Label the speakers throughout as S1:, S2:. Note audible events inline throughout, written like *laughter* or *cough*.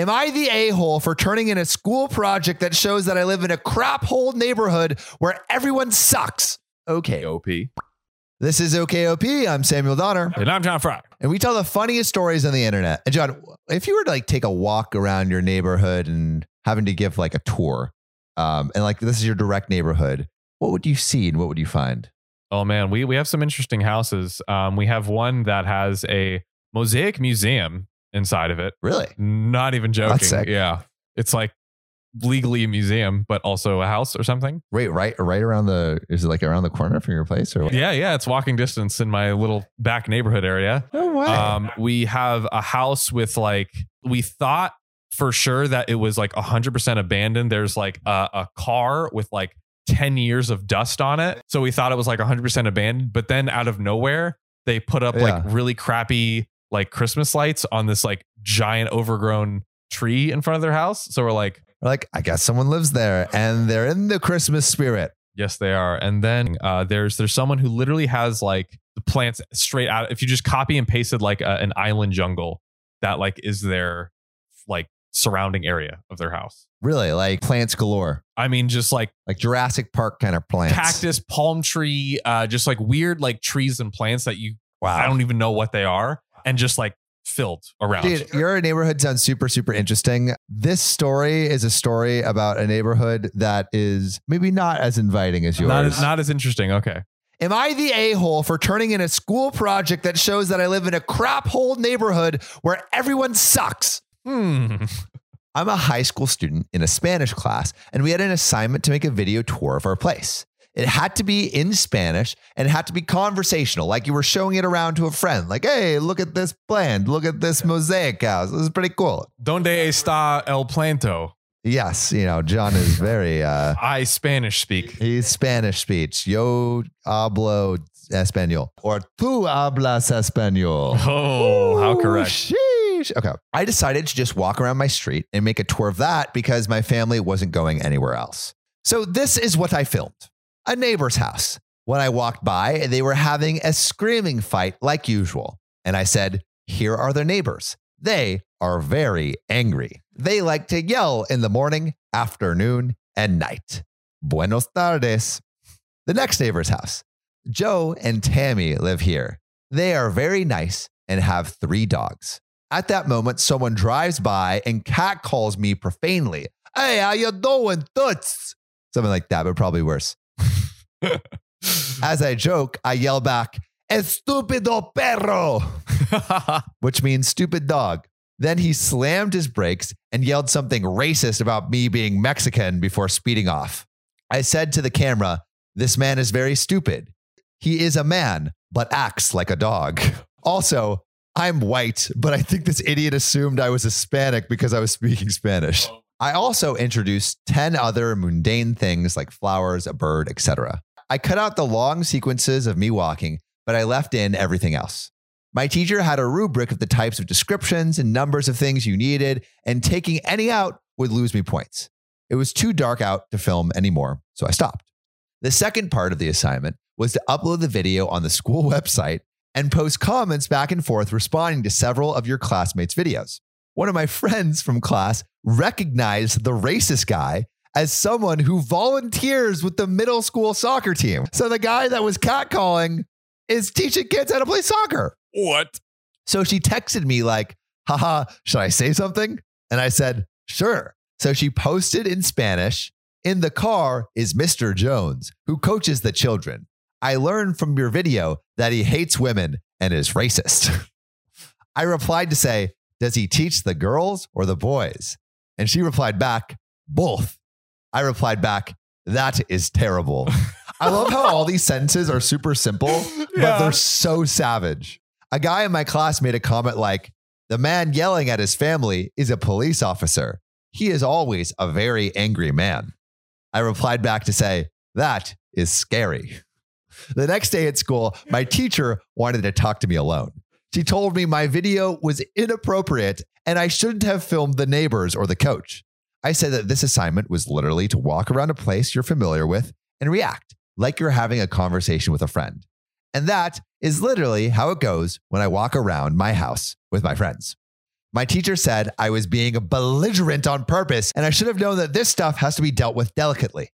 S1: Am I the a hole for turning in a school project that shows that I live in a crap hole neighborhood where everyone sucks? Okay.
S2: OP.
S1: This is OKOP. I'm Samuel Donner.
S2: And I'm John Frye.
S1: And we tell the funniest stories on the internet. And John, if you were to like take a walk around your neighborhood and having to give like a tour, um, and like this is your direct neighborhood, what would you see and what would you find?
S2: Oh man, we we have some interesting houses. Um, we have one that has a mosaic museum inside of it.
S1: Really?
S2: Not even joking. Yeah, it's like legally a museum, but also a house or something.
S1: Wait, right, right around the is it like around the corner from your place or what?
S2: Yeah, yeah, it's walking distance in my little back neighborhood area.
S1: No way.
S2: Um, we have a house with like we thought for sure that it was like 100% abandoned. There's like a, a car with like 10 years of dust on it. So we thought it was like 100% abandoned, but then out of nowhere, they put up like really crappy like Christmas lights on this like giant overgrown tree in front of their house. So we're like,
S1: We're like, I guess someone lives there and they're in the Christmas spirit.
S2: Yes, they are. And then uh, there's there's someone who literally has like the plants straight out. If you just copy and pasted like a, an island jungle, that like is their like surrounding area of their house.
S1: Really, like plants galore,
S2: I mean, just like
S1: like Jurassic Park kind of plants.
S2: cactus, palm tree, uh, just like weird like trees and plants that you
S1: Wow.
S2: I don't even know what they are, and just like filled around.
S1: Dude, your neighborhood sounds super, super interesting. This story is a story about a neighborhood that is maybe not as inviting as yours.
S2: not as not as interesting. Okay.
S1: Am I the a hole for turning in a school project that shows that I live in a crap hole neighborhood where everyone sucks?
S2: Hmm.
S1: I'm a high school student in a Spanish class, and we had an assignment to make a video tour of our place. It had to be in Spanish and it had to be conversational, like you were showing it around to a friend. Like, hey, look at this plant, look at this mosaic house. This is pretty cool.
S2: Donde está el planto?
S1: Yes, you know, John is very uh *laughs*
S2: I Spanish speak.
S1: he's Spanish speech. Yo hablo español. Or tú hablas español.
S2: Oh, how correct.
S1: sheesh. Okay. I decided to just walk around my street and make a tour of that because my family wasn't going anywhere else. So this is what I filmed. A neighbor's house. When I walked by, they were having a screaming fight like usual. And I said, Here are their neighbors. They are very angry. They like to yell in the morning, afternoon, and night. Buenos tardes. The next neighbor's house. Joe and Tammy live here. They are very nice and have three dogs. At that moment, someone drives by and cat calls me profanely. Hey, how you doing, toots? Something like that, but probably worse. *laughs* As I joke, I yell back, Estupido perro, *laughs* which means stupid dog. Then he slammed his brakes and yelled something racist about me being Mexican before speeding off. I said to the camera, This man is very stupid. He is a man, but acts like a dog. *laughs* Also, I'm white, but I think this idiot assumed I was Hispanic because I was speaking Spanish. Oh. I also introduced 10 other mundane things like flowers, a bird, etc. I cut out the long sequences of me walking, but I left in everything else. My teacher had a rubric of the types of descriptions and numbers of things you needed, and taking any out would lose me points. It was too dark out to film anymore, so I stopped. The second part of the assignment was to upload the video on the school *laughs* website and post comments back and forth responding to several of your classmates' videos. One of my *laughs* friends from class recognized the racist guy as someone who volunteers with the middle school soccer team. So the guy that was catcalling is teaching kids how to play soccer.
S2: what?
S1: So she texted me like, haha, should I say something? And I said, sure. So she posted in Spanish, in the car is Mr. Jones, who coaches the children. I learned from your video that he hates women and is racist. *laughs* I replied to say, does he teach the girls or the boys? And she replied back, both. I replied back, that is terrible. I love how all these sentences are super simple, but they're so savage. A guy in my class made a comment like, the man yelling at his family is a police officer. He is always a very angry man. I replied back to say, that is scary. The next day at school, my teacher wanted to talk to me alone. She told me my video was inappropriate and I shouldn't have filmed the neighbors or the coach. I said that this assignment was literally to walk around a place you're familiar with and react like you're having a conversation with a friend. And that is literally how it goes when I walk around my house with my friends. My teacher said I was being belligerent on purpose and I should have known that this stuff has to be dealt with delicately.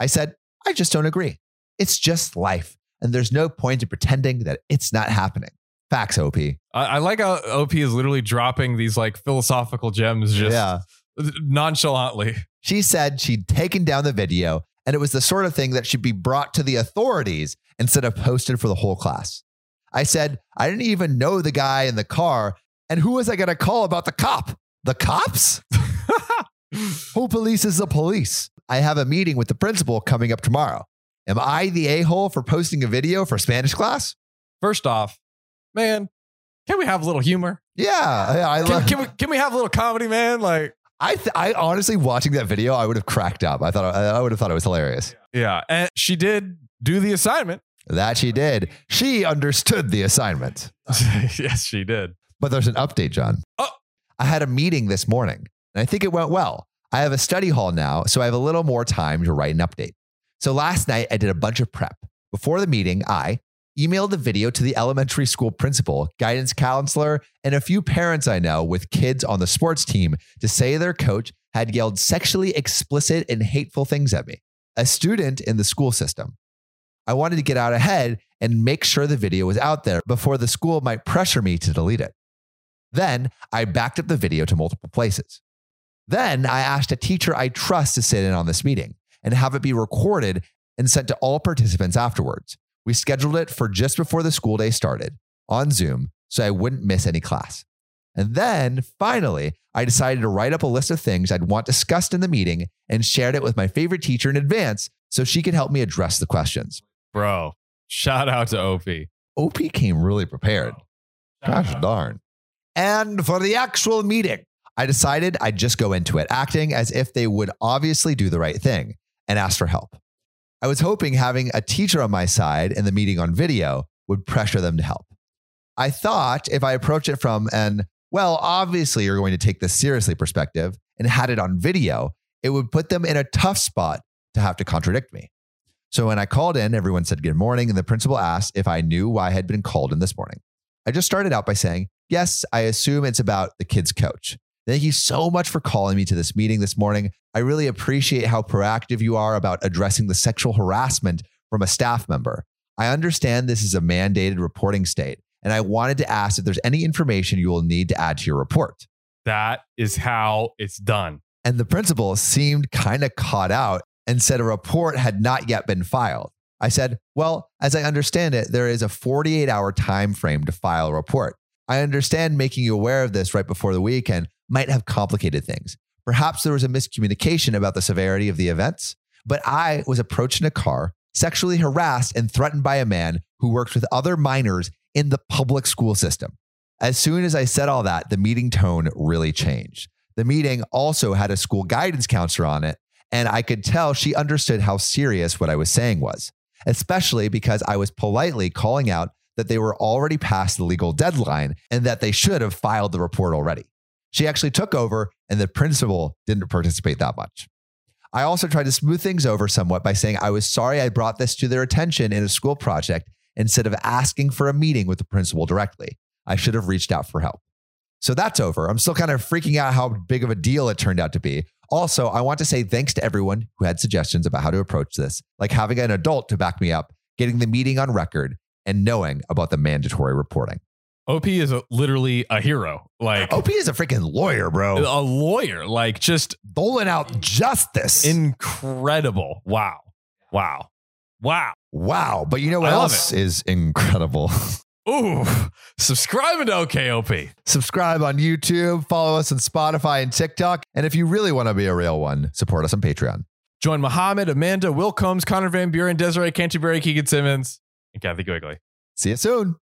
S1: I said, I just don't agree. It's just life, and there's no point in pretending that it's not happening. Facts, OP.
S2: I, I like how OP is literally dropping these like philosophical gems just
S1: yeah.
S2: Nonchalantly.
S1: She said she'd taken down the video and it was the sort of thing that should be brought to the authorities instead of posted for the whole class. I said, I didn't even know the guy in the car. And who was I going to call about the cop? The cops? *laughs* who polices the police? I have a meeting with the principal coming up tomorrow. Am I the a hole for posting a video for Spanish class?
S2: First off, man, can we have a little humor?
S1: Yeah, I, I
S2: Can,
S1: love.
S2: can we can we have a little comedy, man? Like,
S1: I, th- I honestly watching that video, I would have cracked up. I thought I would have thought it was hilarious.
S2: yeah, and she did do the assignment.
S1: That she did. She understood the assignment. *laughs*
S2: yes, she did.
S1: But there's an update, John.
S2: Oh.
S1: I had a meeting this morning and I think it went well. I have a study hall now, so I have a little more time to write an update. So last night I did a bunch of prep. Before the meeting, I emailed the video to the elementary school principal, guidance counselor, and a few parents I know with kids on the sports team to say their coach had yelled sexually explicit and hateful things at me, a student in the school system. I wanted to get out ahead and make sure the video was out there before the school might pressure me to delete it. Then I backed up the video to multiple places. Then I asked a teacher I trust to sit in on this meeting and have it be recorded and sent to all participants afterwards. We scheduled it for just before the school day started on Zoom so I wouldn't miss any class. And then finally, I decided to write up a list of things I'd want discussed in the meeting and shared it with my favorite teacher in advance so she could help me address the questions.
S2: Bro, shout out to OP.
S1: OP came really prepared. Gosh darn. And for the actual meeting, I decided I'd just go into it, acting as if they would obviously do the right thing and ask for help. I was hoping having a teacher on my side in the meeting on video would pressure them to help. I thought if I approach it from an, well, obviously you're going to take this seriously perspective and had it on video, it would put them in a tough spot to have to contradict me. So when I called in, everyone said good morning, and the principal asked if I knew why I had been called in this morning. I just started out by saying, Yes, I assume it's about the kid's coach. Thank you so much for calling me to this meeting this morning. I really appreciate how proactive you are about addressing the sexual harassment from a staff member. I understand this is a mandated reporting state, and I wanted to ask if there's any information you will need to add to your report.
S2: That is how it's done.
S1: And the principal seemed kind of caught out and said a report had not yet been filed. I said, "Well, as I understand it, there is a 48-hour time frame to file a report. I understand making you aware of this right before the weekend might have complicated things. Perhaps there was a miscommunication about the severity of the events, but I was approached in a car, sexually harassed and threatened by a man who worked with other minors in the public school system. As soon as I said all that, the meeting tone really changed. The meeting also had a school guidance counselor on it, and I could tell she understood how serious what I was saying was, especially because I was politely calling out that they were already past the legal deadline and that they should have filed the report already. She actually took over, and the principal didn't participate that much. I also tried to smooth things over somewhat by saying I was sorry I brought this to their attention in a school project instead of asking for a meeting with the principal directly. I should have reached out for help. So that's over. I'm still kind of freaking out how big of a deal it turned out to be. Also, I want to say thanks to everyone who had suggestions about how to approach this, like having an adult to back me up, getting the meeting on record, and knowing about the mandatory reporting.
S2: OP is a, literally a hero. Like
S1: OP is a freaking lawyer, bro.
S2: a lawyer. Like just
S1: Doling out justice.
S2: incredible. Wow. Wow. Wow.
S1: wow. But you know what
S2: I
S1: else is incredible? *laughs*
S2: Ooh. Subscribing to OKOP.
S1: Subscribe on YouTube, follow us on Spotify and TikTok. And if you really want to be a real one, support us on Patreon.
S2: Join Muhammad, Amanda, Will Combs, Connor Van Buren, Desiree Canterbury, Keegan Simmons, and Kathy Quigley.
S1: See you soon.